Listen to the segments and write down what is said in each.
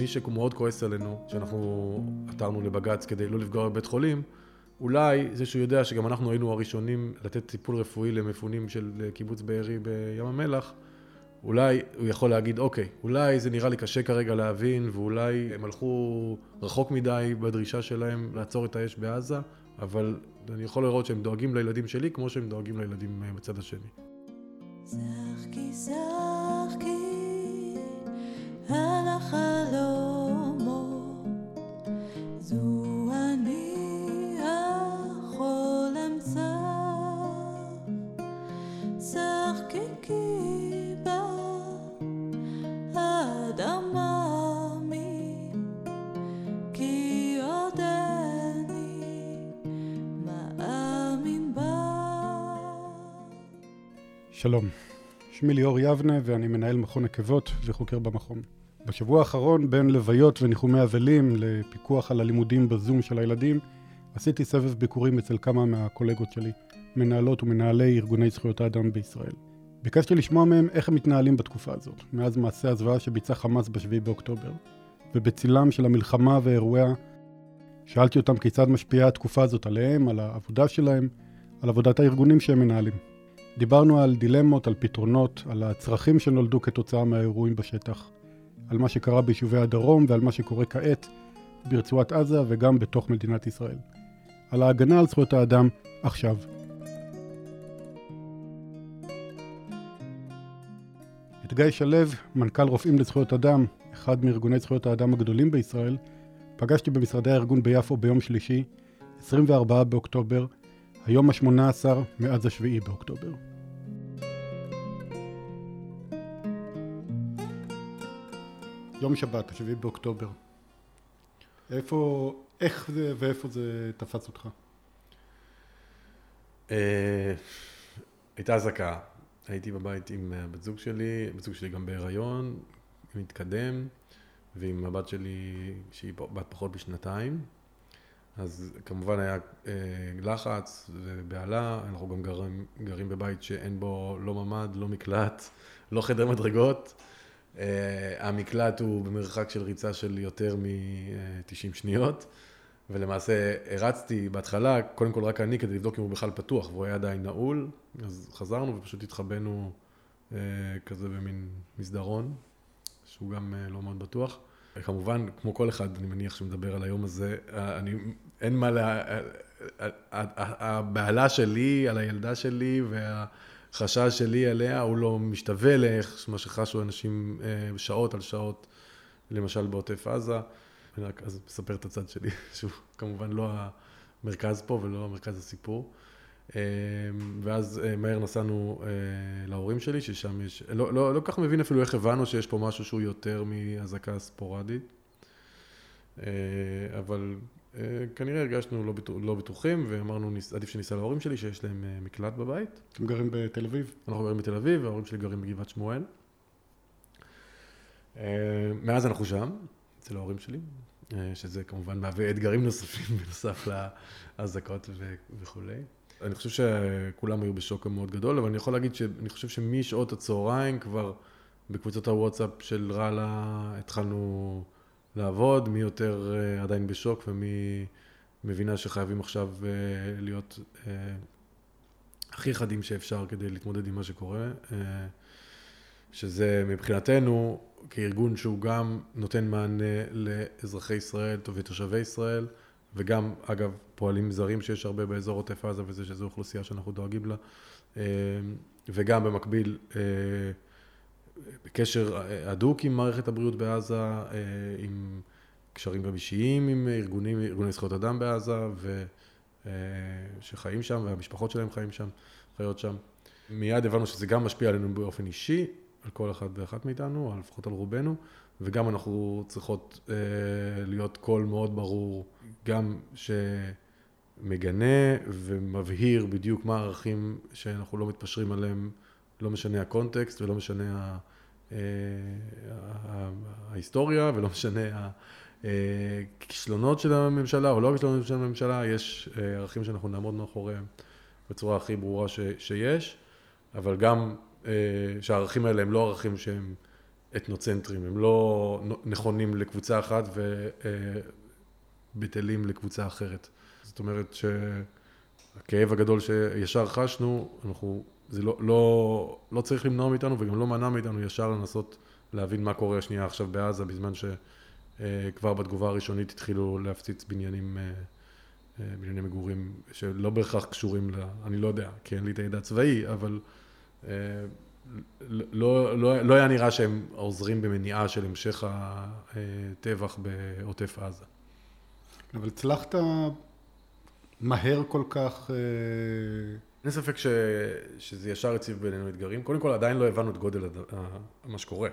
מי שמאוד כועס עלינו, שאנחנו עתרנו לבג"ץ כדי לא לפגוע בבית חולים, אולי זה שהוא יודע שגם אנחנו היינו הראשונים לתת טיפול רפואי למפונים של קיבוץ בארי בים המלח, אולי הוא יכול להגיד, אוקיי, אולי זה נראה לי קשה כרגע להבין, ואולי הם הלכו רחוק מדי בדרישה שלהם לעצור את האש בעזה, אבל אני יכול לראות שהם דואגים לילדים שלי כמו שהם דואגים לילדים בצד השני. שחקי שחקי שלום, שמי ליאור יבנה ואני מנהל מכון עקבות וחוקר במכון. בשבוע האחרון בין לוויות וניחומי אבלים לפיקוח על הלימודים בזום של הילדים עשיתי סבב ביקורים אצל כמה מהקולגות שלי, מנהלות ומנהלי ארגוני זכויות האדם בישראל. ביקשתי לשמוע מהם איך הם מתנהלים בתקופה הזאת, מאז מעשה הזוועה שביצע חמאס ב-7 באוקטובר. ובצילם של המלחמה ואירועיה, שאלתי אותם כיצד משפיעה התקופה הזאת עליהם, על העבודה שלהם, על עבודת הארגונים שהם מנהלים. דיברנו על דילמות, על פתרונות, על הצרכים שנולדו כתוצאה מהאירועים בשטח, על מה שקרה ביישובי הדרום ועל מה שקורה כעת ברצועת עזה וגם בתוך מדינת ישראל. על ההגנה על זכויות האדם עכשיו. את גיא שלו, מנכ"ל רופאים לזכויות אדם, אחד מארגוני זכויות האדם הגדולים בישראל, פגשתי במשרדי הארגון ביפו ביום שלישי, 24 באוקטובר, היום ה-18 מאז השביעי באוקטובר. יום שבת, השביעי באוקטובר. איפה, איך זה ואיפה זה תפס אותך? אה, הייתה אזעקה. הייתי בבית עם הבת זוג שלי, בת זוג שלי גם בהיריון, מתקדם, ועם הבת שלי, שהיא בת פחות בשנתיים. אז כמובן היה אה, לחץ ובהלה, אנחנו גם גרים, גרים בבית שאין בו לא ממ"ד, לא מקלט, לא חדר מדרגות. אה, המקלט הוא במרחק של ריצה של יותר מ-90 שניות, ולמעשה הרצתי בהתחלה, קודם כל רק אני, כדי לבדוק אם הוא בכלל פתוח, והוא היה עדיין נעול, אז חזרנו ופשוט התחבאנו אה, כזה במין מסדרון, שהוא גם אה, לא מאוד בטוח. כמובן, כמו כל אחד, אני מניח שמדבר על היום הזה, אני, אין מה, לה, הבהלה שלי על הילדה שלי והחשש שלי עליה, הוא לא משתווה למה שחשו אנשים אה, שעות על שעות, למשל בעוטף עזה. אני רק אז מספר את הצד שלי, שהוא כמובן לא המרכז פה ולא המרכז הסיפור. אמ, ואז אה, מהר נסענו אה, להורים שלי, ששם יש, לא, לא, לא כך מבין אפילו איך הבנו שיש פה משהו שהוא יותר מאזעקה ספורדית, אה, אבל כנראה הרגשנו לא, בטוח, לא בטוחים, ואמרנו, עדיף שניסע להורים שלי, שיש להם מקלט בבית. אתם גרים בתל אביב? אנחנו גרים בתל אביב, וההורים שלי גרים בגבעת שמואל. מאז אנחנו שם, אצל ההורים שלי, שזה כמובן מהווה אתגרים נוספים בנוסף לאזעקות וכולי. אני חושב שכולם היו בשוק מאוד גדול, אבל אני יכול להגיד שאני חושב שמשעות הצהריים כבר בקבוצות הוואטסאפ של ראלה התחלנו לעבוד, מי יותר אה, עדיין בשוק ומי מבינה שחייבים עכשיו אה, להיות אה, הכי חדים שאפשר כדי להתמודד עם מה שקורה, שזה מבחינתנו כארגון שהוא גם נותן מענה לאזרחי ישראל ותושבי ישראל, וגם, אגב, פועלים זרים שיש הרבה באזור עוטף עזה וזה שזו אוכלוסייה שאנחנו דואגים לה, אה, וגם במקביל אה, בקשר הדוק עם מערכת הבריאות בעזה, אה, עם קשרים גם אישיים עם ארגונים, ארגוני זכויות אדם בעזה, ו... שחיים שם והמשפחות שלהם חיים שם, חיות שם. מיד הבנו שזה גם משפיע עלינו באופן אישי, על כל אחד ואחת מאיתנו, לפחות על רובנו, וגם אנחנו צריכות אה, להיות קול מאוד ברור, גם שמגנה ומבהיר בדיוק מה הערכים שאנחנו לא מתפשרים עליהם, לא משנה הקונטקסט ולא משנה אה, ההיסטוריה ולא משנה הכישלונות של הממשלה או לא הכישלונות של הממשלה, יש אה, ערכים שאנחנו נעמוד מאחוריהם בצורה הכי ברורה ש, שיש, אבל גם אה, שהערכים האלה הם לא ערכים שהם אתנוצנטרים, הם לא נכונים לקבוצה אחת ובטלים לקבוצה אחרת. זאת אומרת שהכאב הגדול שישר חשנו, אנחנו, זה לא, לא, לא צריך למנוע מאיתנו וגם לא מנע מאיתנו ישר לנסות להבין מה קורה שנייה עכשיו בעזה, בזמן שכבר בתגובה הראשונית התחילו להפציץ בניינים, אה, אה, בנייני מגורים שלא בהכרח קשורים ל... אני לא יודע, כי אין לי את הידע הצבאי, אבל אה, לא, לא, לא היה נראה שהם עוזרים במניעה של המשך הטבח בעוטף עזה. אבל הצלחת מהר כל כך... אין ספק ש... שזה ישר הציב בינינו אתגרים. קודם כל, עדיין לא הבנו את גודל הד... מה שקורה.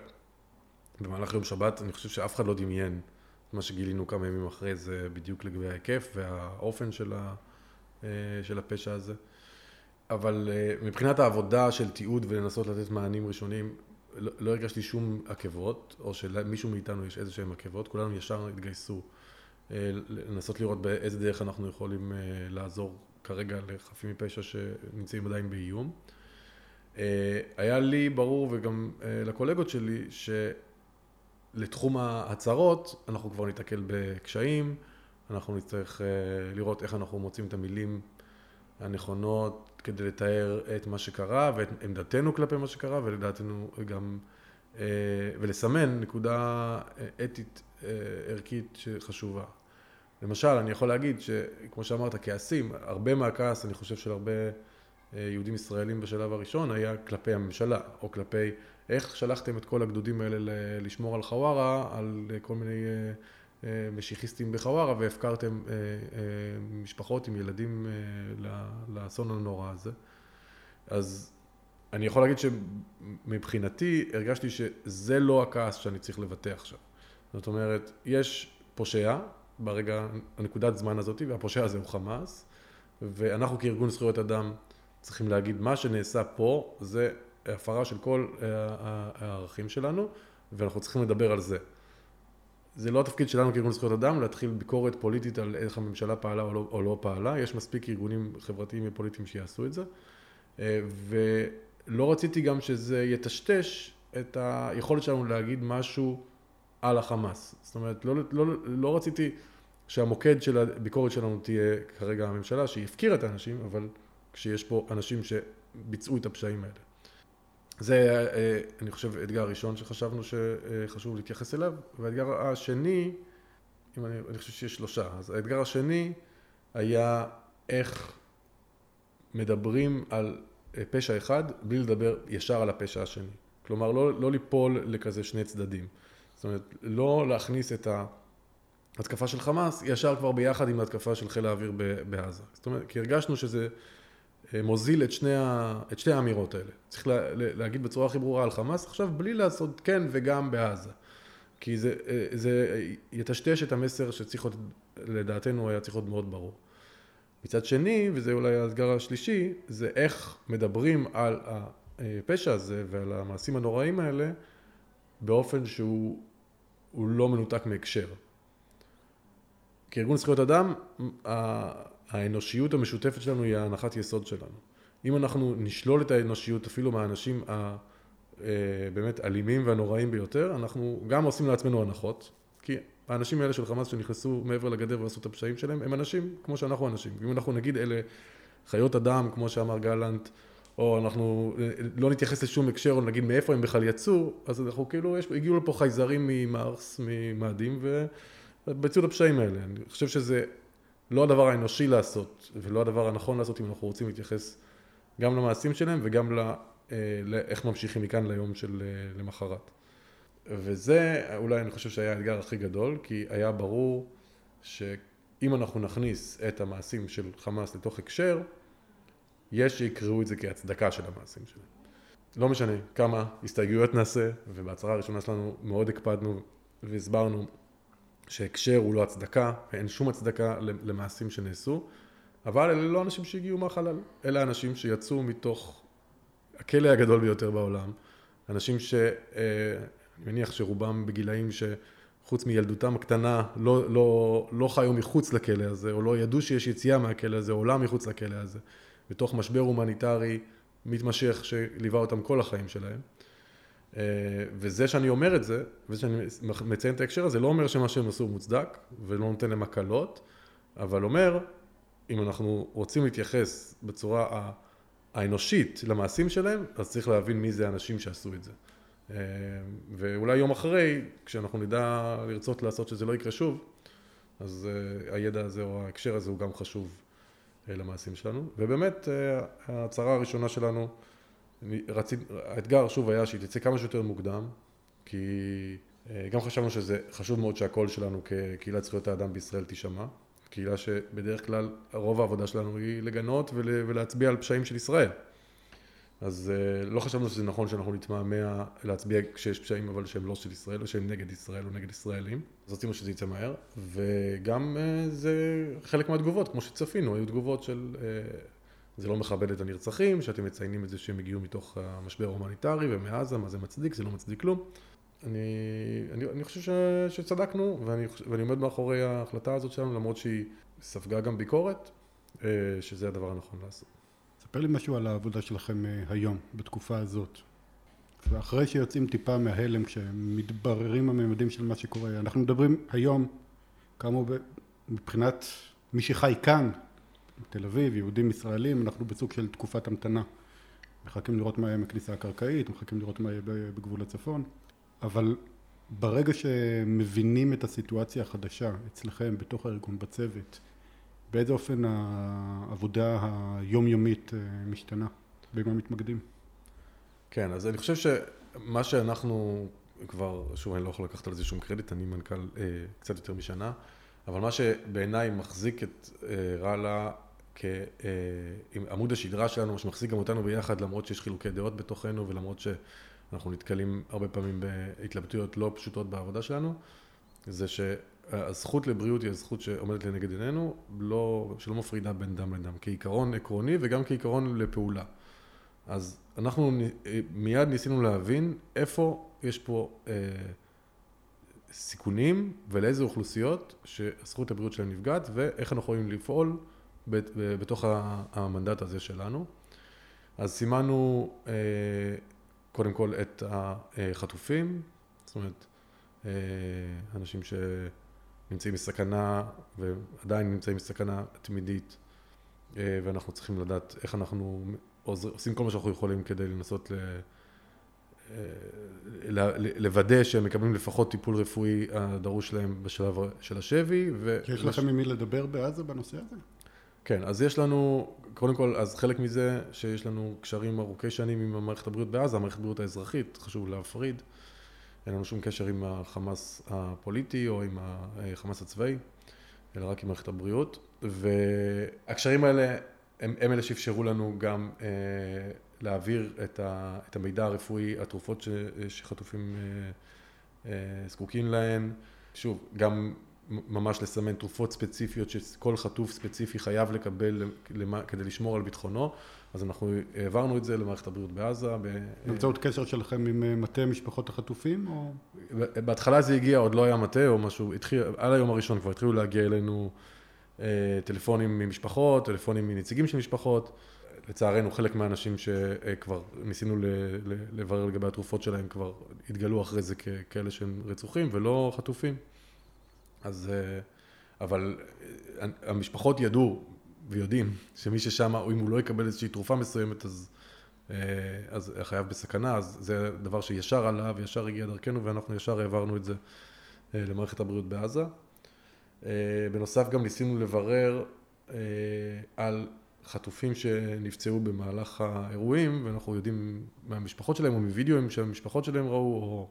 במהלך יום שבת, אני חושב שאף אחד לא דמיין מה שגילינו כמה ימים אחרי זה בדיוק לגבי ההיקף והאופן של, ה... של הפשע הזה. אבל אה, מבחינת העבודה של תיעוד ולנסות לתת מענים ראשונים, לא, לא הרגשתי שום עקבות, או שלמישהו מאיתנו יש איזה שהם עקבות, כולנו ישר התגייסו אה, לנסות לראות באיזה דרך אנחנו יכולים אה, לעזור כרגע לחפים מפשע שנמצאים עדיין באיום. היה לי ברור וגם לקולגות שלי שלתחום ההצהרות אנחנו כבר ניתקל בקשיים, אנחנו נצטרך לראות איך אנחנו מוצאים את המילים הנכונות כדי לתאר את מה שקרה ואת עמדתנו כלפי מה שקרה ולדעתנו גם אה, ולסמן נקודה אה, אתית אה, ערכית שחשובה. למשל, אני יכול להגיד שכמו שאמרת, כעסים, הרבה מהכעס, אני חושב של הרבה יהודים ישראלים בשלב הראשון, היה כלפי הממשלה, או כלפי איך שלחתם את כל הגדודים האלה לשמור על חווארה, על כל מיני אה, משיחיסטים בחווארה והפקרתם אה, אה, משפחות עם ילדים לאסון הנורא הזה. אז אני יכול להגיד שמבחינתי הרגשתי שזה לא הכעס שאני צריך לבטא עכשיו. זאת אומרת, יש פושע ברגע, הנקודת זמן הזאת, והפושע הזה הוא חמאס, ואנחנו כארגון זכויות אדם צריכים להגיד מה שנעשה פה זה הפרה של כל הערכים שלנו, ואנחנו צריכים לדבר על זה. זה לא התפקיד שלנו כארגון זכויות אדם להתחיל ביקורת פוליטית על איך הממשלה פעלה או לא, או לא פעלה, יש מספיק ארגונים חברתיים ופוליטיים שיעשו את זה אה, ולא רציתי גם שזה יטשטש את היכולת שלנו להגיד משהו על החמאס, זאת אומרת לא, לא, לא רציתי שהמוקד של הביקורת שלנו תהיה כרגע הממשלה שהיא הפקירה את האנשים אבל כשיש פה אנשים שביצעו את הפשעים האלה זה, אה, אני חושב, אתגר ראשון שחשבנו שחשוב להתייחס אליו, והאתגר השני, אם אני, אני חושב שיש שלושה, אז האתגר השני היה איך מדברים על אה, פשע אחד בלי לדבר ישר על הפשע השני. כלומר, לא, לא ליפול לכזה שני צדדים. זאת אומרת, לא להכניס את ההתקפה של חמאס ישר כבר ביחד עם ההתקפה של חיל האוויר בעזה. זאת אומרת, כי הרגשנו שזה אה, מוזיל את, שני ה, את שתי האמירות האלה. צריך לה, להגיד בצורה הכי ברורה על חמאס עכשיו, בלי לעשות כן וגם בעזה. כי זה, אה, זה יטשטש את המסר שצריך להיות, לדעתנו היה צריך להיות מאוד ברור. מצד שני, וזה אולי האתגר השלישי, זה איך מדברים על הפשע הזה ועל המעשים הנוראים האלה באופן שהוא לא מנותק מהקשר. כארגון זכויות אדם, האנושיות המשותפת שלנו היא ההנחת יסוד שלנו. אם אנחנו נשלול את האנושיות אפילו מהאנשים הבאמת אה, אלימים והנוראים ביותר, אנחנו גם עושים לעצמנו הנחות, כי האנשים האלה של חמאס שנכנסו מעבר לגדר ועשו את הפשעים שלהם, הם אנשים כמו שאנחנו אנשים. אם אנחנו נגיד אלה חיות אדם, כמו שאמר גלנט, או אנחנו אה, לא נתייחס לשום הקשר, או נגיד מאיפה הם בכלל יצאו, אז אנחנו כאילו, יש, הגיעו לפה חייזרים ממארס, ממאדים, וביצעו את הפשעים האלה. אני חושב שזה לא הדבר האנושי לעשות, ולא הדבר הנכון לעשות אם אנחנו רוצים להתייחס גם למעשים שלהם וגם לא, לאיך ממשיכים מכאן ליום של אה, למחרת. וזה אולי אני חושב שהיה האתגר הכי גדול, כי היה ברור שאם אנחנו נכניס את המעשים של חמאס לתוך הקשר, יש שיקראו את זה כהצדקה של המעשים שלהם. לא משנה כמה הסתייגויות נעשה, ובהצהרה הראשונה שלנו מאוד הקפדנו והסברנו שהקשר הוא לא הצדקה, ואין שום הצדקה למעשים שנעשו, אבל אלה לא אנשים שהגיעו מהחלל, אלה אנשים שיצאו מתוך הכלא הגדול ביותר בעולם, אנשים שאני אה, מניח שרובם בגילאים שחוץ מילדותם הקטנה לא, לא, לא חיו מחוץ לכלא הזה, או לא ידעו שיש יציאה מהכלא הזה, עולם מחוץ לכלא הזה, בתוך משבר הומניטרי מתמשך שליווה אותם כל החיים שלהם. אה, וזה שאני אומר את זה, וזה שאני מציין את ההקשר הזה, לא אומר שמה שהם עשו מוצדק, ולא נותן להם הקלות, אבל אומר, אם אנחנו רוצים להתייחס בצורה האנושית למעשים שלהם, אז צריך להבין מי זה האנשים שעשו את זה. אה, ואולי יום אחרי, כשאנחנו נדע לרצות לעשות שזה לא יקרה שוב, אז אה, הידע הזה או ההקשר הזה הוא גם חשוב למעשים שלנו. ובאמת, ההצהרה הראשונה שלנו, רצית, האתגר שוב היה שהיא תצא כמה שיותר מוקדם, כי גם חשבנו שזה חשוב מאוד שהקול שלנו כקהילת זכויות האדם בישראל תישמע. קהילה שבדרך כלל רוב העבודה שלנו היא לגנות ולהצביע על פשעים של ישראל. אז uh, לא חשבנו שזה נכון שאנחנו נתמהמה להצביע כשיש פשעים אבל שהם לא של ישראל או שהם נגד ישראל או נגד ישראלים. אז רצינו שזה יצא מהר, וגם uh, זה חלק מהתגובות, כמו שצפינו, היו תגובות של uh, זה לא מכבד את הנרצחים, שאתם מציינים את זה שהם הגיעו מתוך המשבר ההומניטרי ומעזה, מה זה מצדיק, זה לא מצדיק כלום. אני, אני, אני חושב ש, שצדקנו, ואני, ואני עומד מאחורי ההחלטה הזאת שלנו, למרות שהיא ספגה גם ביקורת, שזה הדבר הנכון לעשות. ספר לי משהו על העבודה שלכם אה, היום, בתקופה הזאת. ואחרי שיוצאים טיפה מההלם, כשמתבררים הממדים של מה שקורה, אנחנו מדברים היום, כאמור, מבחינת מי שחי כאן, תל אביב, יהודים ישראלים, אנחנו בסוג של תקופת המתנה. מחכים לראות מה יהיה עם הכניסה הקרקעית, מחכים לראות מה יהיה בגבול הצפון, אבל ברגע שמבינים את הסיטואציה החדשה אצלכם, בתוך הארגון, בצוות, באיזה אופן העבודה היומיומית אה, משתנה? במה מתמקדים? כן, אז אני חושב שמה שאנחנו כבר, שוב, אני לא יכול לקחת על זה שום קרדיט, אני מנכ"ל אה, קצת יותר משנה, אבל מה שבעיניי מחזיק את אה, ראלה כעמוד אה, השדרה שלנו, שמחזיק גם אותנו ביחד, למרות שיש חילוקי דעות בתוכנו ולמרות שאנחנו נתקלים הרבה פעמים בהתלבטויות לא פשוטות בעבודה שלנו, זה ש... הזכות לבריאות היא הזכות שעומדת לנגד עינינו, לא, שלא מפרידה בין דם לדם, כעיקרון עקרוני וגם כעיקרון לפעולה. אז אנחנו מיד ניסינו להבין איפה יש פה אה, סיכונים ולאיזה אוכלוסיות שהזכות לבריאות שלהם נפגעת ואיך אנחנו יכולים לפעול בתוך המנדט הזה שלנו. אז סימנו אה, קודם כל את החטופים, זאת אומרת אה, אנשים ש... נמצאים בסכנה ועדיין נמצאים בסכנה תמידית אה, ואנחנו צריכים לדעת איך אנחנו עושים כל מה שאנחנו יכולים כדי לנסות ל... אה, לוודא שהם מקבלים לפחות טיפול רפואי הדרוש להם בשלב של השבי. ו... יש לכם עם מי לדבר בעזה בנושא הזה? כן, אז יש לנו, קודם כל, אז חלק מזה שיש לנו קשרים ארוכי שנים עם המערכת הבריאות בעזה, המערכת הבריאות האזרחית, חשוב להפריד. אין לנו שום קשר עם החמאס הפוליטי או עם החמאס הצבאי, אלא רק עם מערכת הבריאות. והקשרים האלה הם, הם אלה שאפשרו לנו גם אה, להעביר את, ה, את המידע הרפואי, התרופות ש, שחטופים אה, אה, זקוקים להן. שוב, גם ממש לסמן תרופות ספציפיות שכל חטוף ספציפי חייב לקבל למה, כדי לשמור על ביטחונו. אז אנחנו העברנו את זה למערכת הבריאות בעזה. באמצעות קשר שלכם עם אה, מטה משפחות החטופים או? בהתחלה זה הגיע, עוד לא היה מטה או משהו, התחיל, על היום הראשון כבר התחילו להגיע אלינו אה, טלפונים ממשפחות, טלפונים מנציגים של משפחות. לצערנו חלק מהאנשים שכבר ניסינו לברר לגבי התרופות שלהם כבר התגלו אחרי זה ככאלה שהם רצוחים ולא חטופים. אז, אה, אבל המשפחות ידעו ויודעים שמי ששם, אם הוא לא יקבל איזושהי תרופה מסוימת, אז, אה, אז החייב בסכנה, אז זה דבר שישר עלה וישר הגיע דרכנו, ואנחנו ישר העברנו את זה אה, למערכת הבריאות בעזה. אה, בנוסף גם ניסינו לברר על חטופים שנפצעו במהלך האירועים, ואנחנו יודעים מהמשפחות שלהם, או מווידאוים שהמשפחות שלהם ראו, או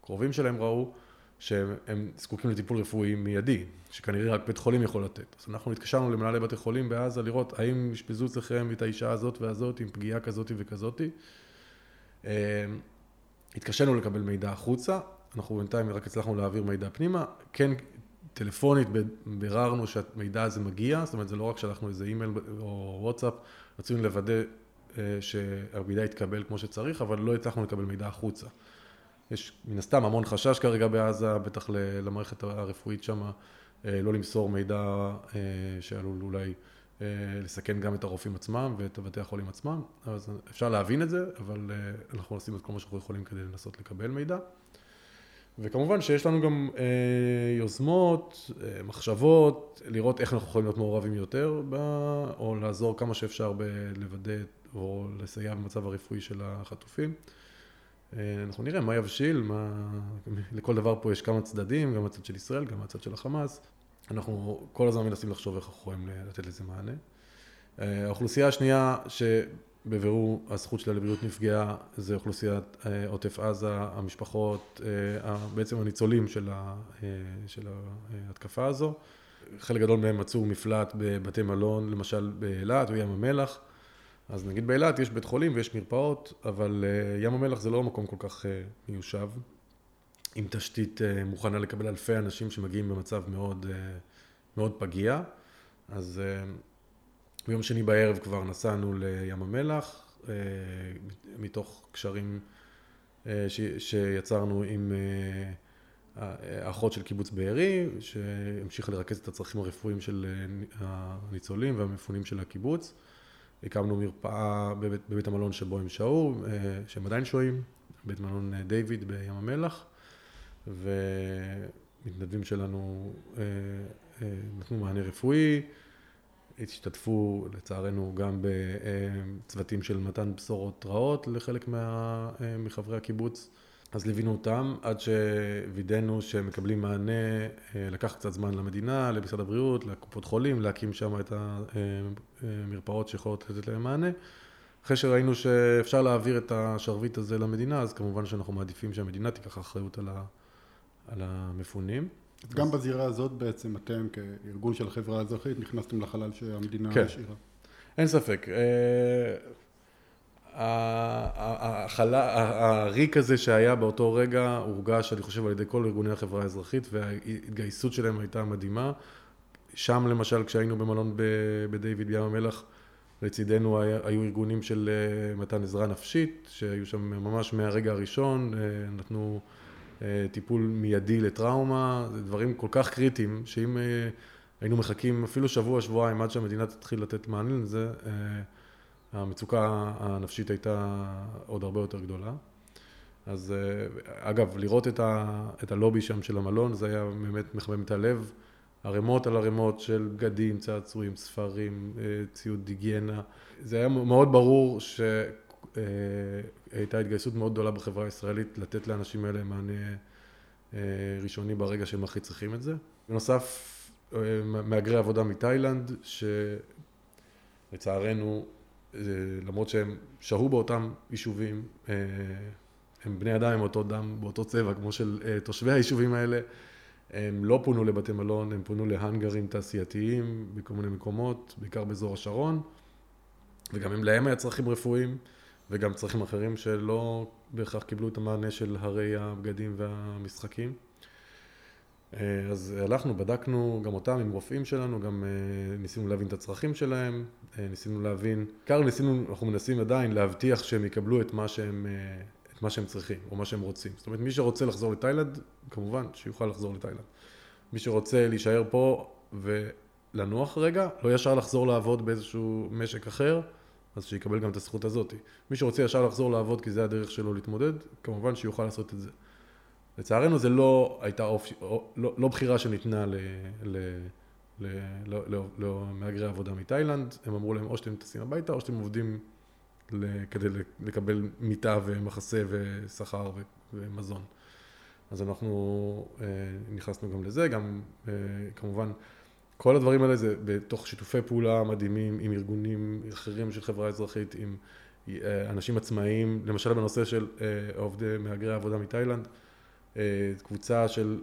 קרובים שלהם ראו, שהם זקוקים לטיפול רפואי מיידי, שכנראה רק בית חולים יכול לתת. אז אנחנו התקשרנו למנהלי בתי חולים בעזה לראות האם אשפזו אצלכם את האישה הזאת והזאת עם פגיעה כזאת וכזאת. אמ, התקשינו לקבל מידע החוצה, אנחנו בינתיים רק הצלחנו להעביר מידע פנימה, כן טלפונית ביררנו שהמידע הזה מגיע, זאת אומרת זה לא רק שלחנו איזה אימייל או וואטסאפ, רצינו לוודא אה, שהמידע יתקבל כמו שצריך, אבל לא הצלחנו לקבל מידע החוצה. יש מן הסתם המון חשש כרגע בעזה, בטח למערכת הרפואית שם, אה, לא למסור מידע אה, שעלול אולי לסכן גם את הרופאים עצמם ואת בתי החולים עצמם, אז אפשר להבין את זה, אבל אנחנו עושים את כל מה שאנחנו יכולים כדי לנסות לקבל מידע. וכמובן שיש לנו גם אה, יוזמות, אה, מחשבות, לראות איך אנחנו יכולים להיות מעורבים יותר, ב, או לעזור כמה שאפשר בלוודא או לסייע במצב הרפואי של החטופים. אה, אנחנו נראה מה יבשיל, מה... לכל דבר פה יש כמה צדדים, גם הצד של ישראל, גם הצד של החמאס. אנחנו כל הזמן מנסים לחשוב איך אנחנו יכולים לתת לזה מענה. אה, האוכלוסייה השנייה, ש... בבירור הזכות שלה לבריאות נפגעה, זה אוכלוסיית אה, עוטף עזה, המשפחות, בעצם הניצולים של, ה, של ההתקפה הזו. חלק גדול מהם מצאו מפלט בבתי מלון, למשל באילת או ים המלח. אז נגיד באילת יש בית חולים ויש מרפאות, אבל ים המלח זה לא מקום כל כך מיושב, עם תשתית מוכנה לקבל אלפי אנשים שמגיעים במצב מאוד, מאוד פגיע. אז ביום שני בערב כבר נסענו לים המלח, אה, מתוך קשרים אה, שיצרנו עם אה, האחות של קיבוץ בארי, שהמשיכה לרכז את הצרכים הרפואיים של הניצולים והמפונים של הקיבוץ. הקמנו מרפאה בבית, בבית המלון שבו הם שהו, שהם עדיין שוהים, בית מלון דיוויד בים המלח, ומתנדבים שלנו נתנו מענה רפואי. השתתפו לצערנו גם בצוותים של מתן בשורות רעות לחלק מה, מחברי הקיבוץ. אז ליווינו אותם עד שווידאנו שהם מקבלים מענה, לקח קצת זמן למדינה, למשרד הבריאות, לקופות חולים, להקים שם את המרפאות שיכולות לתת להם מענה. אחרי שראינו שאפשר להעביר את השרביט הזה למדינה, אז כמובן שאנחנו מעדיפים שהמדינה תיקח אחריות על המפונים. אז גם בזירה הזאת בעצם אתם כארגון של החברה האזרחית נכנסתם לחלל שהמדינה כן. השאירה. אין ספק. הריק הזה שהיה באותו רגע הורגש, אני חושב, על ידי כל ארגוני החברה האזרחית וההתגייסות שלהם הייתה מדהימה. שם למשל, כשהיינו במלון בדיוויד בים המלח, לצידנו היו ארגונים של אה, מתן עזרה נפשית, שהיו שם ממש מהרגע הראשון, אה, נתנו... אה, טיפול מיידי לטראומה, זה דברים כל כך קריטיים, שאם היינו מחכים אפילו שבוע, שבועיים עד שהמדינה תתחיל לתת מענה לזה, המצוקה הנפשית הייתה עוד הרבה יותר גדולה. אז אגב, לראות את, ה, את הלובי שם של המלון, זה היה באמת מחמם את הלב. ערימות על ערימות של בגדים, צעצועים, ספרים, ציוד היגיינה. זה היה מאוד ברור ש... אה, התגייסות מאוד גדולה בחברה הישראלית לתת לאנשים האלה מענה אה, ראשוני ברגע שהם הכי צריכים את זה. בנוסף, אה, מהגרי עבודה מתאילנד, שלצערנו, למרות שהם שהו באותם יישובים, הם בני אדם עם אותו דם, באותו צבע, כמו של תושבי היישובים האלה, הם לא פונו לבתי מלון, הם פונו להאנגרים תעשייתיים בכל מיני מקומות, בעיקר באזור השרון, וגם אם להם היה צרכים רפואיים. וגם צרכים אחרים שלא בהכרח קיבלו את המענה של הרי הבגדים והמשחקים. אה, אז הלכנו, בדקנו גם אותם עם רופאים שלנו, גם אה, ניסינו להבין את הצרכים שלהם, אה, ניסינו להבין, בעיקר ניסינו, אנחנו מנסים עדיין להבטיח שהם יקבלו את מה שהם, את מה שהם צריכים, או מה שהם רוצים. זאת אומרת, מי שרוצה לחזור לתאילנד, כמובן שיוכל לחזור לתאילנד. מי שרוצה להישאר פה ולנוח רגע, לא ישר לחזור לעבוד באיזשהו משק אחר, אז שיקבל גם את הזכות הזאת. מי שרוצה ישר לחזור לעבוד כי זה הדרך שלו להתמודד, כמובן שיוכל לעשות את זה. לצערנו זה לא הייתה אופי, לא, לא בחירה שניתנה למהגרי עבודה מתאילנד, הם אמרו להם או שאתם טסים הביתה או שאתם עובדים כדי לקבל מיטה ומחסה ושכר ומזון. אז אנחנו אה, נכנסנו גם לזה, גם אה, כמובן כל הדברים האלה זה בתוך שיתופי פעולה מדהימים עם ארגונים אחרים של חברה אזרחית, עם אה, אנשים עצמאיים, למשל בנושא של עובדי מהגרי עבודה מתאילנד, קבוצה של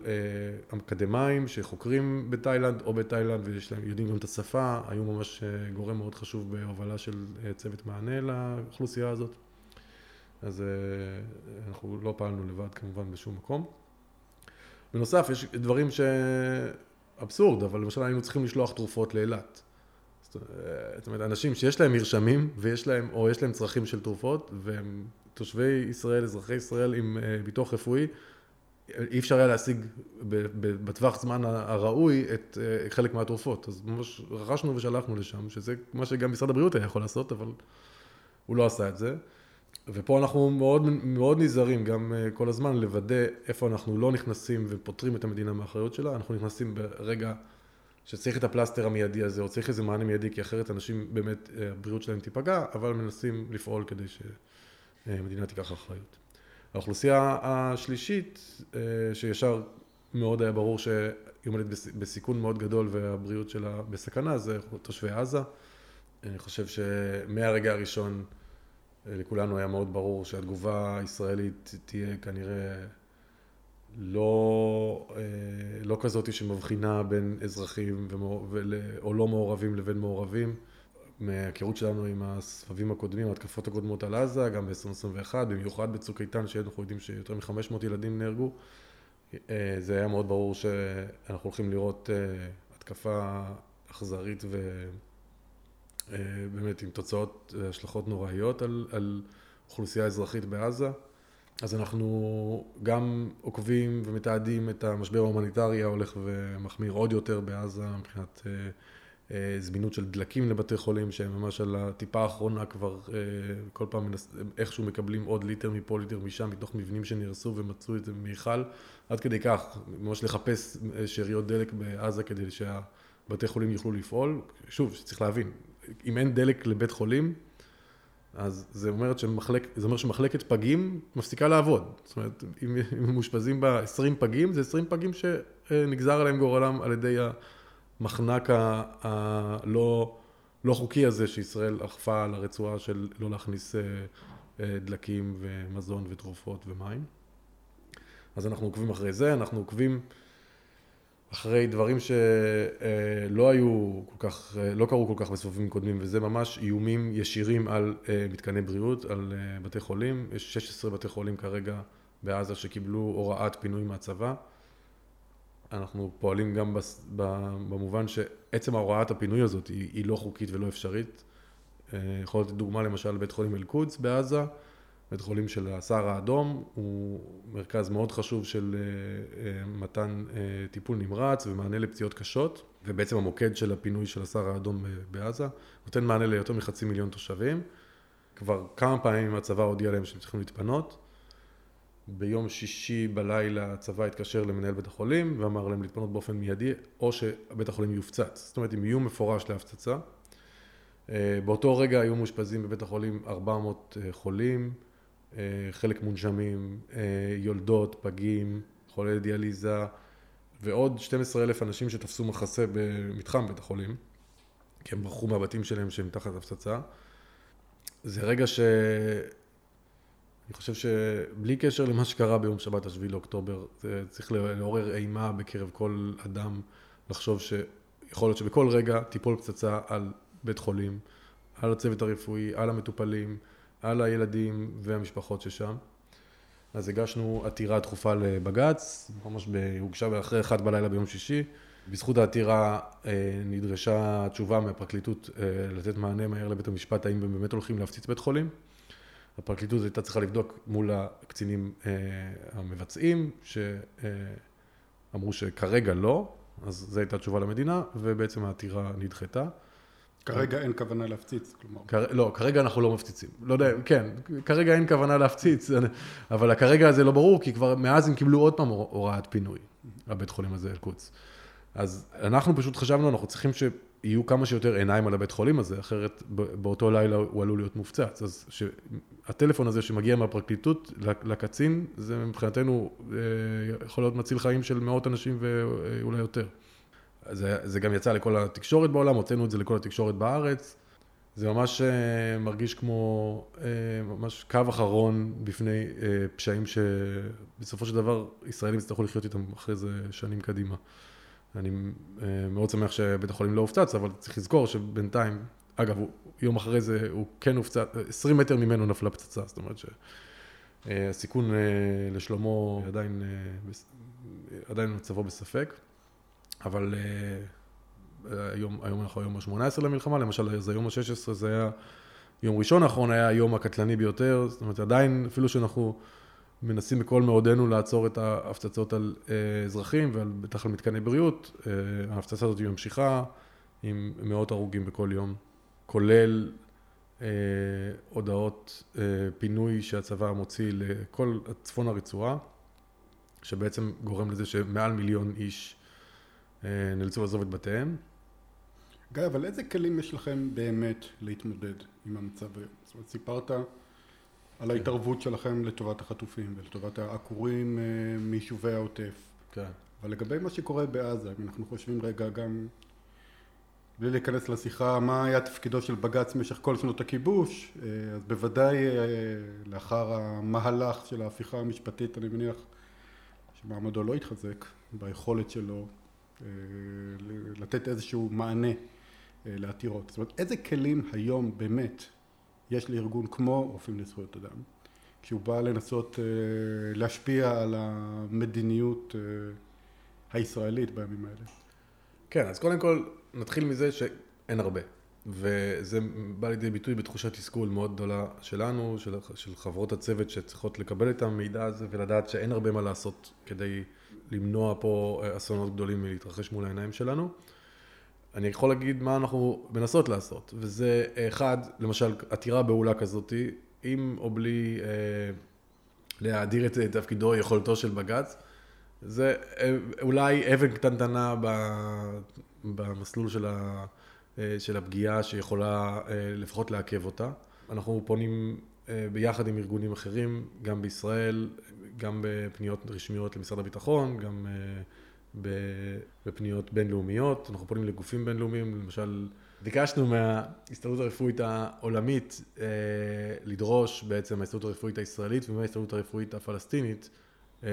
אקדמאים שחוקרים בתאילנד או בתאילנד ויש להם, יודעים גם את השפה, היו ממש גורם מאוד חשוב בהובלה של צוות מענה לאוכלוסייה הזאת. אז אנחנו לא פעלנו לבד כמובן בשום מקום. בנוסף, יש דברים ש... אבסורד, אבל למשל היינו צריכים לשלוח תרופות לאילת. זאת אומרת, אנשים שיש להם מרשמים ויש להם, או יש להם צרכים של תרופות, והם תושבי ישראל, אזרחי ישראל עם ביטוח רפואי, אי אפשר היה להשיג בטווח זמן הראוי את אה, חלק מהתרופות. אז ממש רכשנו ושלחנו לשם, שזה מה שגם משרד הבריאות היה יכול לעשות, אבל הוא לא עשה את זה. ופה אנחנו מאוד, מאוד נזהרים גם אה, כל הזמן לוודא איפה אנחנו לא נכנסים ופותרים את המדינה מהאחריות שלה, אנחנו נכנסים ברגע שצריך את הפלסטר המיידי הזה, או צריך איזה מענה מיידי, כי אחרת אנשים באמת, אה, הבריאות שלהם תיפגע, אבל מנסים לפעול כדי שמדינה תיקח אחריות. האוכלוסייה השלישית, אה, שישר מאוד היה ברור שהיא עומדת בסיכון מאוד גדול והבריאות שלה בסכנה, זה תושבי עזה. אני חושב שמהרגע הראשון אה, לכולנו היה מאוד ברור שהתגובה הישראלית תהיה כנראה לא, אה, לא כזאת שמבחינה בין אזרחים או לא מעורבים לבין מעורבים. מההיכרות שלנו עם הסבבים הקודמים, ההתקפות הקודמות על עזה, גם ב-2021, במיוחד בצוק איתן, שאנחנו יודעים שיותר מ-500 ילדים נהרגו, אה, זה היה מאוד ברור שאנחנו הולכים לראות אה, התקפה אכזרית ובאמת אה, עם תוצאות והשלכות נוראיות על, על אוכלוסייה אזרחית בעזה. אז אנחנו גם עוקבים ומתעדים את המשבר ההומניטרי ההולך ומחמיר עוד יותר בעזה מבחינת זמינות של דלקים לבתי חולים שהם ממש על הטיפה האחרונה כבר אה, כל פעם איכשהו מקבלים עוד ליטר מפה ליטר משם מתוך מבנים שנהרסו ומצאו את זה מיכל עד כדי כך ממש לחפש אה, שאריות דלק בעזה כדי שהבתי חולים יוכלו לפעול שוב צריך להבין אם אין דלק לבית חולים אז זה אומר, שמחלק, זה אומר שמחלקת פגים מפסיקה לעבוד. זאת אומרת, אם, אם מאושפזים בה 20 פגים, זה 20 פגים שנגזר עליהם גורלם על ידי המחנק הלא לא חוקי הזה שישראל אכפה על הרצועה של לא להכניס אה, אה, דלקים ומזון ותרופות ומים. אז אנחנו עוקבים אחרי זה, אנחנו עוקבים אחרי דברים שלא אה, היו כל כך, לא קרו כל כך בסבבים קודמים, וזה ממש איומים ישירים על מתקני בריאות, על בתי חולים. יש 16 בתי חולים כרגע בעזה שקיבלו הוראת פינוי מהצבא. אנחנו פועלים גם בס, במובן שעצם ההוראת הפינוי הזאת היא, היא לא חוקית ולא אפשרית. אה, יכול לתת דוגמה למשל בית חולים אל-קודס בעזה, בית חולים של הסהר האדום, הוא מרכז מאוד חשוב של אה, אה, מתן טיפול נמרץ ומענה לפציעות קשות, ובעצם המוקד של הפינוי של הסהר האדום בעזה, נותן מענה ליותר מחצי מיליון תושבים. כבר כמה פעמים הצבא הודיע להם שהם צריכים להתפנות. ביום שישי בלילה הצבא התקשר למנהל בית החולים ואמר להם להתפנות באופן מיידי או שבית החולים יופצץ, זאת אומרת עם איום מפורש להפצצה. אה, באותו רגע היו מאושפזים בבית החולים 400 אה, חולים, אה, חלק מונשמים, יולדות, פגים, חולי דיאליזה ועוד 12 אלף אנשים שתפסו מחסה במתחם בית החולים כי הם ברחו מהבתים שלהם שהם תחת הפצצה. זה רגע ש... אני חושב שבלי קשר למה שקרה ביום שבת השביעי לאוקטובר, צריך לעורר אימה בקרב כל אדם לחשוב שיכול להיות שבכל רגע תיפול פצצה על בית חולים, על הצוות הרפואי, על המטופלים, על הילדים והמשפחות ששם. אז הגשנו עתירה דחופה לבג"ץ, ממש הוגשה אחרי אחת בלילה ביום שישי. בזכות העתירה אה, נדרשה תשובה מהפרקליטות אה, לתת מענה מהר לבית המשפט האם הם באמת הולכים להפציץ בית חולים. הפרקליטות הייתה צריכה לבדוק מול הקצינים אה, המבצעים, שאמרו שכרגע לא, אז זו הייתה תשובה למדינה, ובעצם העתירה נדחתה. כרגע אין כוונה להפציץ, כלומר. כ... לא, כרגע אנחנו לא מפציצים. לא יודע, כן, כרגע אין כוונה להפציץ, אבל כרגע זה לא ברור, כי כבר מאז הם קיבלו עוד פעם הוראת פינוי, הבית חולים הזה, אל-קודס. אז אנחנו פשוט חשבנו, אנחנו צריכים ש... יהיו כמה שיותר עיניים על הבית חולים הזה, אחרת באותו לילה הוא עלול להיות מופצץ. אז הטלפון הזה שמגיע מהפרקליטות לקצין, זה מבחינתנו אה, יכול להיות מציל חיים של מאות אנשים ואולי יותר. זה, זה גם יצא לכל התקשורת בעולם, הוצאנו את זה לכל התקשורת בארץ. זה ממש אה, מרגיש כמו אה, ממש קו אחרון בפני פשעים שבסופו של דבר ישראלים יצטרכו לחיות איתם אחרי זה שנים קדימה. אני אה, מאוד שמח שבית החולים לא הופצץ, אבל צריך לזכור שבינתיים, אגב, יום אחרי זה הוא כן הופצץ, 20 מטר ממנו נפלה פצצה, זאת אומרת שהסיכון אה, לשלומו עדיין, אה, עדיין מצבו בספק, אבל היום, היום אנחנו היום ה-18 למלחמה, למשל, אז היום ה-16 זה היה, יום ראשון האחרון היה היום הקטלני ביותר, זאת אומרת, עדיין, אפילו שאנחנו מנסים בכל מאודנו לעצור את ההפצצות על אזרחים ועל בטח על מתקני בריאות. ההפצצה הזאת ממשיכה עם מאות הרוגים בכל יום, כולל אה, הודעות אה, פינוי שהצבא מוציא לכל צפון הרצועה, שבעצם גורם לזה שמעל מיליון איש אה, נאלצו לעזוב את בתיהם. גיא, אבל איזה כלים יש לכם באמת להתמודד עם המצב היום? זאת אומרת, סיפרת על ההתערבות שלכם לטובת החטופים ולטובת העקורים מיישובי העוטף. כן. אבל לגבי מה שקורה בעזה, אם אנחנו חושבים רגע גם בלי להיכנס לשיחה מה היה תפקידו של בג"ץ במשך כל שנות הכיבוש, אה, אז בוודאי אה, לאחר המהלך של ההפיכה המשפטית אני מניח שמעמדו לא התחזק ביכולת שלו אה, לתת איזשהו מענה לעתירות. זאת אומרת איזה כלים היום באמת יש לארגון כמו רופאים לזכויות אדם כשהוא בא לנסות להשפיע על המדיניות הישראלית בימים האלה? כן, אז קודם כל נתחיל מזה שאין הרבה. וזה בא לידי ביטוי בתחושת תסכול מאוד גדולה שלנו, של, של חברות הצוות שצריכות לקבל את המידע הזה ולדעת שאין הרבה מה לעשות כדי למנוע פה אסונות גדולים מלהתרחש מול העיניים שלנו. אני יכול להגיד מה אנחנו מנסות לעשות, וזה אחד, למשל עתירה בהולה כזאתי, עם או בלי אה, להאדיר את תפקידו או יכולתו של בג"ץ, זה אה, אולי אבן קטנטנה במסלול של, ה, אה, של הפגיעה שיכולה אה, לפחות לעכב אותה. אנחנו פונים ביחד עם ארגונים אחרים, גם בישראל, גם בפניות רשמיות למשרד הביטחון, גם בפניות בינלאומיות. אנחנו פונים לגופים בינלאומיים, למשל, ביקשנו מההסתדרות הרפואית העולמית לדרוש בעצם מההסתדרות הרפואית הישראלית ומההסתדרות הרפואית הפלסטינית אה,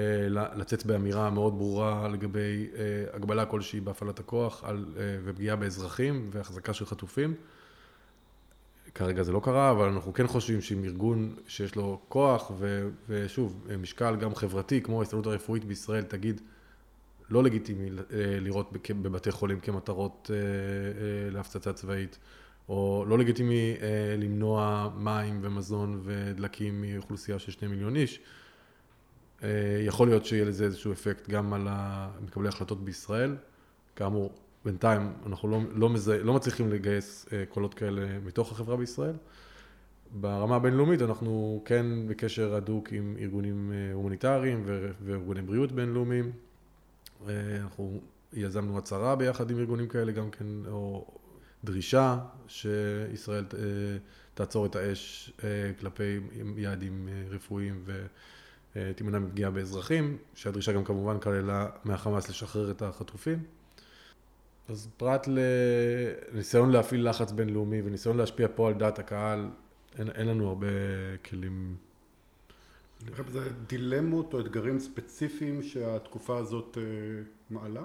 לצאת באמירה מאוד ברורה לגבי אה, הגבלה כלשהי בהפעלת הכוח על, אה, ופגיעה באזרחים והחזקה של חטופים. כרגע זה לא קרה, אבל אנחנו כן חושבים שאם ארגון שיש לו כוח ו, ושוב, משקל גם חברתי, כמו ההסתדרות הרפואית בישראל, תגיד לא לגיטימי לראות בבתי חולים כמטרות להפצצה צבאית, או לא לגיטימי למנוע מים ומזון ודלקים מאוכלוסייה של שני מיליון איש. אה, יכול להיות שיהיה לזה איזשהו אפקט גם על מקבלי ההחלטות בישראל. כאמור, בינתיים אנחנו לא, לא, מזה, לא מצליחים לגייס אה, קולות כאלה מתוך החברה בישראל. ברמה הבינלאומית אנחנו כן בקשר הדוק עם ארגונים אה, הומניטריים וארגוני בריאות בינלאומיים. אנחנו יזמנו הצהרה ביחד עם ארגונים כאלה גם כן, או דרישה שישראל תעצור את האש כלפי יעדים רפואיים ו... תימנע מפגיעה באזרחים, שהדרישה גם כמובן כללה מהחמאס לשחרר את החטופים. אז פרט לניסיון להפעיל לחץ בינלאומי וניסיון להשפיע פה על דעת הקהל, אין, אין לנו הרבה כלים. זה דילמות או אתגרים ספציפיים שהתקופה הזאת אה, מעלה?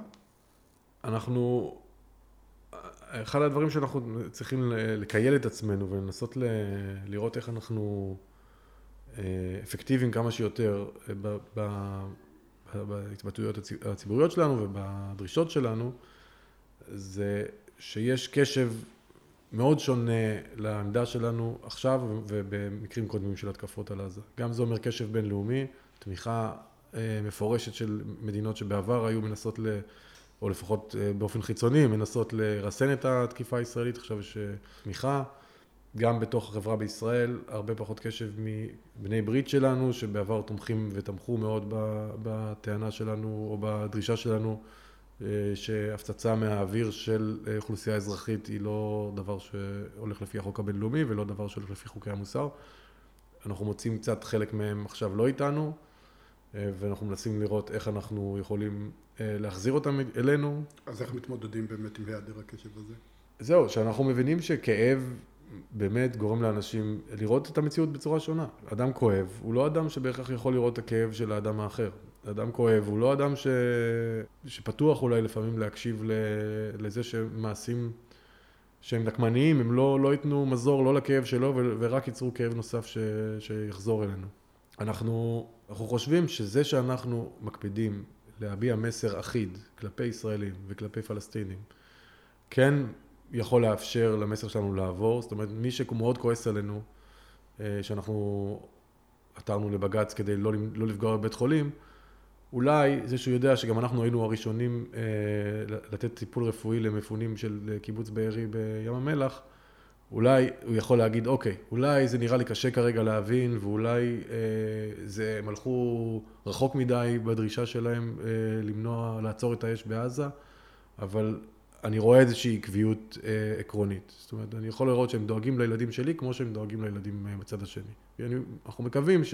אנחנו, אחד הדברים שאנחנו צריכים לקייל את עצמנו ולנסות לראות איך אנחנו אה, אפקטיביים כמה שיותר אה, בהתבטאויות הציבוריות שלנו ובדרישות שלנו, זה שיש קשב מאוד שונה לעמדה שלנו עכשיו ובמקרים קודמים של התקפות על עזה. גם זה אומר קשב בינלאומי, תמיכה אה, מפורשת של מדינות שבעבר היו מנסות, ל, או לפחות באופן חיצוני, מנסות לרסן את התקיפה הישראלית, עכשיו יש תמיכה. גם בתוך החברה בישראל, הרבה פחות קשב מבני ברית שלנו, שבעבר תומכים ותמכו מאוד בטענה שלנו או בדרישה שלנו אה, שהפצצה מהאוויר של אה, אוכלוסייה אזרחית היא לא דבר שהולך לפי החוק הבינלאומי ולא דבר שהולך לפי חוקי המוסר. אנחנו מוצאים קצת חלק מהם עכשיו לא איתנו, אה, ואנחנו מנסים לראות איך אנחנו יכולים להחזיר אותם אלינו. אז איך מתמודדים באמת עם היעדר הקשב הזה? זהו, שאנחנו מבינים שכאב באמת גורם לאנשים לראות את המציאות בצורה שונה. אדם כואב, הוא לא אדם שבהכרח יכול לראות את הכאב של האדם האחר. אדם כואב, הוא לא אדם ש... שפתוח אולי לפעמים להקשיב ל... לזה שמעשים שהם נקמניים, הם לא, לא ייתנו מזור לא לכאב שלו ו... ורק ייצרו כאב נוסף ש... שיחזור אלינו. אנחנו, אנחנו חושבים שזה שאנחנו מקפידים להביע מסר אחיד כלפי ישראלים וכלפי פלסטינים, כן יכול לאפשר למסר שלנו לעבור, זאת אומרת מי שמאוד כועס עלינו, אה, שאנחנו עתרנו לבג"ץ כדי לא, לא לפגוע בבית חולים, אולי זה שהוא יודע שגם אנחנו היינו הראשונים אה, לתת טיפול רפואי למפונים של קיבוץ בארי בים המלח, אולי הוא יכול להגיד, אוקיי, אולי זה נראה לי קשה כרגע להבין, ואולי אה, זה, הם הלכו רחוק מדי בדרישה שלהם אה, למנוע, לעצור את האש בעזה, אבל אני רואה איזושהי עקביות אה, עקרונית. זאת אומרת, אני יכול לראות שהם דואגים לילדים שלי כמו שהם דואגים לילדים אה, בצד השני. ואני, אנחנו מקווים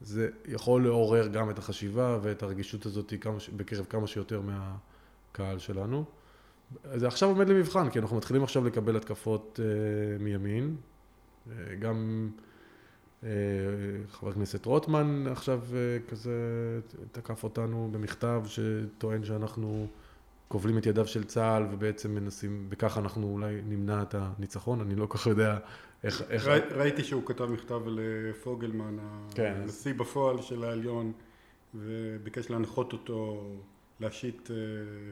שזה יכול לעורר גם את החשיבה ואת הרגישות הזאת כמה, בקרב כמה שיותר מהקהל שלנו. זה עכשיו עומד למבחן, כי אנחנו מתחילים עכשיו לקבל התקפות אה, מימין. אה, גם אה, חבר הכנסת רוטמן עכשיו אה, כזה תקף אותנו במכתב שטוען שאנחנו כובלים את ידיו של צה"ל ובעצם מנסים, וככה אנחנו אולי נמנע את הניצחון, אני לא כל כך יודע איך... איך... ראי, ראיתי שהוא כתב מכתב לפוגלמן, כן, הנשיא אז... בפועל של העליון, וביקש להנחות אותו להשית אה,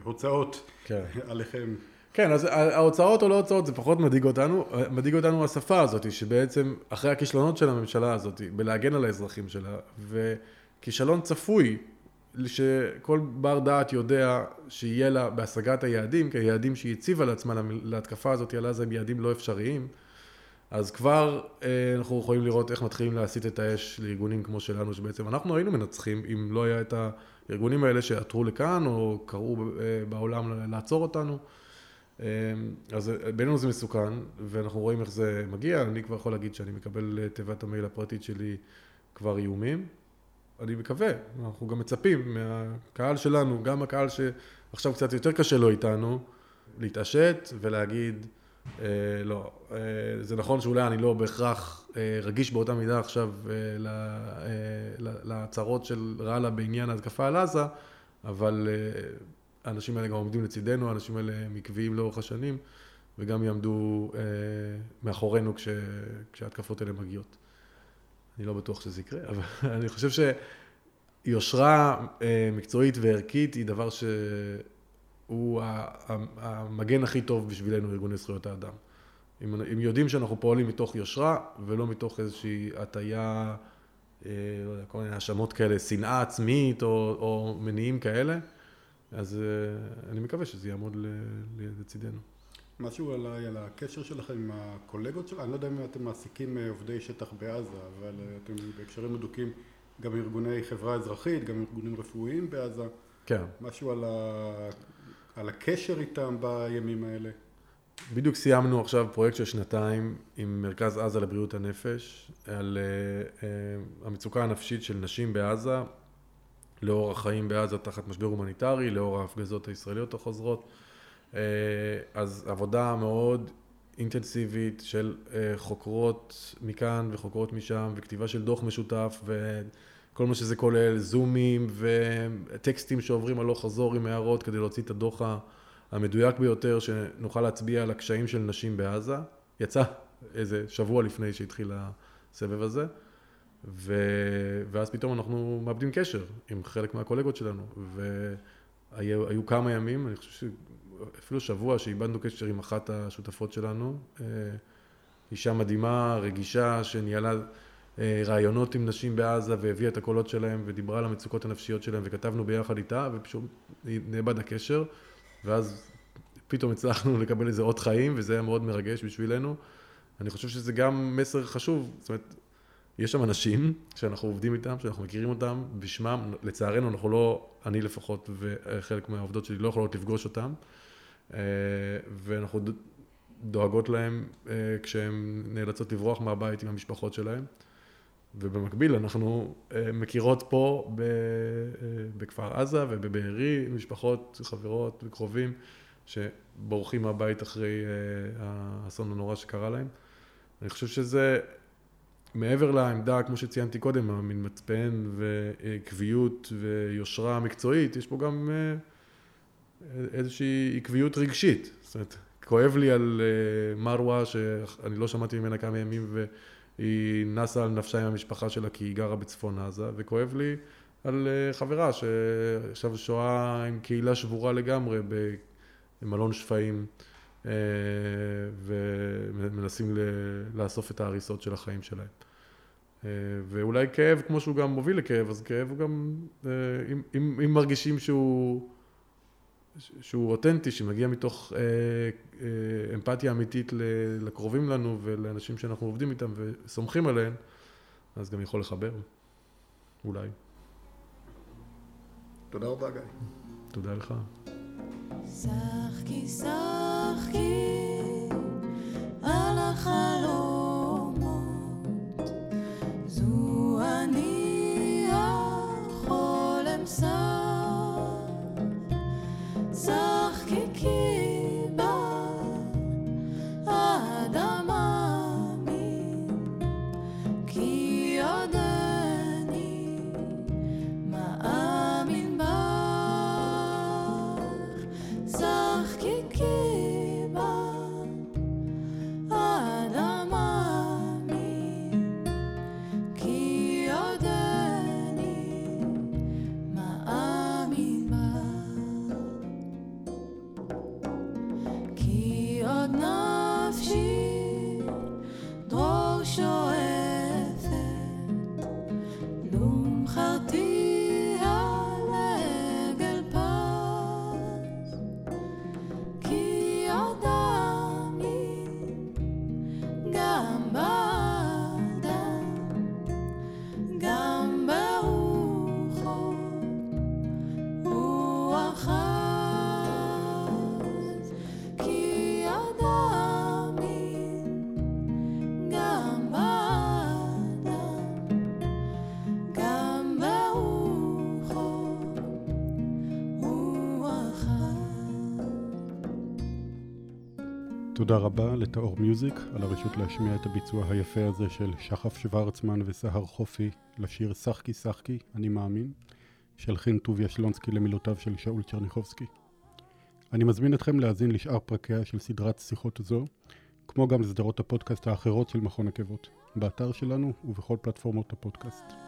הוצאות כן. עליכם. כן, אז ההוצאות או לא הוצאות זה פחות מדאיג אותנו, מדאיג אותנו השפה הזאת, שבעצם אחרי הכישלונות של הממשלה הזאת, בלהגן על האזרחים שלה, וכישלון צפוי, שכל בר דעת יודע שיהיה לה בהשגת היעדים, כי היעדים שהיא הציבה לעצמה להתקפה הזאת על עזה הם יעדים לא אפשריים, אז כבר אה, אנחנו יכולים לראות איך מתחילים להסיט את האש לארגונים כמו שלנו, שבעצם אנחנו היינו מנצחים אם לא היה את הארגונים האלה שעתרו לכאן, או קראו אה, בעולם לעצור אותנו. אה, אז בינינו זה מסוכן, ואנחנו רואים איך זה מגיע. אני כבר יכול להגיד שאני מקבל תיבת המייל הפרטית שלי כבר איומים. אני מקווה, אנחנו גם מצפים מהקהל שלנו, גם הקהל שעכשיו קצת יותר קשה לו איתנו, להתעשת ולהגיד, אה, לא, אה, זה נכון שאולי אני לא בהכרח אה, רגיש באותה מידה עכשיו אה, אה, להצהרות של ראלה בעניין ההתקפה על עזה, אבל אה, האנשים האלה גם עומדים לצידנו, האנשים האלה הם עקביים לאורך השנים, וגם יעמדו אה, מאחורינו כש, כשההתקפות האלה מגיעות. אני לא בטוח שזה יקרה, אבל אני חושב שיושרה אה, מקצועית וערכית היא דבר שהוא המגן הכי טוב בשבילנו, ארגוני זכויות האדם. אם, יודעים שאנחנו פועלים מתוך יושרה ולא מתוך איזושהי הטיה, אה, לא יודע, כל מיני האשמות כאלה, שנאה עצמית או, או מניעים כאלה, אז אה, אני מקווה שזה יעמוד לצידנו. משהו עליי, על הקשר שלכם עם הקולגות שלכם, אני לא יודע אם אתם מעסיקים אה, עובדי שטח בעזה, אבל אה, אתם בהקשרים אדוקים גם ארגוני חברה אזרחית, גם ארגונים רפואיים בעזה. כן. משהו על, ה... על הקשר איתם בימים האלה. בדיוק סיימנו עכשיו פרויקט של שנתיים עם מרכז עזה לבריאות הנפש, על uh, uh, המצוקה הנפשית של נשים בעזה, לאור החיים בעזה תחת משבר הומניטרי, לאור ההפגזות הישראליות החוזרות. אה, אז עבודה מאוד אינטנסיבית של אה, חוקרות מכאן וחוקרות משם וכתיבה של דוח משותף וכל מה שזה כולל, זומים וטקסטים שעוברים הלוך חזור עם הערות כדי להוציא את הדוח המדויק ביותר שנוכל להצביע על הקשיים של נשים בעזה. יצא איזה שבוע לפני שהתחיל הסבב הזה. ו... ואז פתאום אנחנו מאבדים קשר עם חלק מהקולגות שלנו, והיו כמה ימים, אני חושב אפילו שבוע שאיבדנו קשר עם אחת השותפות שלנו, אה, אישה מדהימה, רגישה, שניהלה אה, רעיונות עם נשים בעזה והביאה את הקולות שלהם ודיברה על המצוקות הנפשיות שלהם וכתבנו ביחד איתה ופשוט נאבד הקשר ואז פתאום הצלחנו לקבל איזה אות חיים וזה היה מאוד מרגש בשבילנו. אני חושב שזה גם מסר חשוב, זאת אומרת, יש שם אנשים שאנחנו עובדים איתם, שאנחנו מכירים אותם בשמם, לצערנו אנחנו לא, אני לפחות וחלק מהעובדות שלי לא יכולות לפגוש אותם. אה, ואנחנו דואגות להם אה, כשהן נאלצות לברוח מהבית עם המשפחות שלהם. ובמקביל אנחנו אה, מכירות פה בכפר עזה ובבארי משפחות, חברות וקרובים שבורחים מהבית אחרי האסון הנורא שקרה להם. אני חושב שזה מעבר לעמדה, כמו שציינתי קודם, המין מצפן ועקביות ויושרה מקצועית, יש פה גם איזושהי עקביות רגשית. זאת אומרת, כואב לי על uh, מרווה, שאני לא שמעתי ממנה כמה ימים, והיא נסה על נפשה עם המשפחה שלה כי היא גרה בצפון עזה, וכואב לי על uh, חברה שעכשיו שוהה עם קהילה שבורה לגמרי במלון שפיים, ומנסים לאסוף את ההריסות של החיים שלהם. אה, ואולי כאב, כמו שהוא גם מוביל לכאב, אז כאב הוא גם, אה, אם, אם, אם מרגישים שהוא, שהוא אותנטי, שמגיע מתוך אה, אה, אמפתיה אמיתית לקרובים לנו ולאנשים שאנחנו עובדים איתם וסומכים עליהם, אז גם יכול לחבר, אולי. תודה רבה, גיא. תודה לך. שחקי, שחקי על החלומות, תודה רבה לטאור מיוזיק על הרשות להשמיע את הביצוע היפה הזה של שחף שוורצמן וסהר חופי לשיר "שחקי שחקי, אני מאמין", של חין טוביה שלונסקי למילותיו של שאול צ'רניחובסקי. אני מזמין אתכם להאזין לשאר פרקיה של סדרת שיחות זו, כמו גם לסדרות הפודקאסט האחרות של מכון עקבות, באתר שלנו ובכל פלטפורמות הפודקאסט.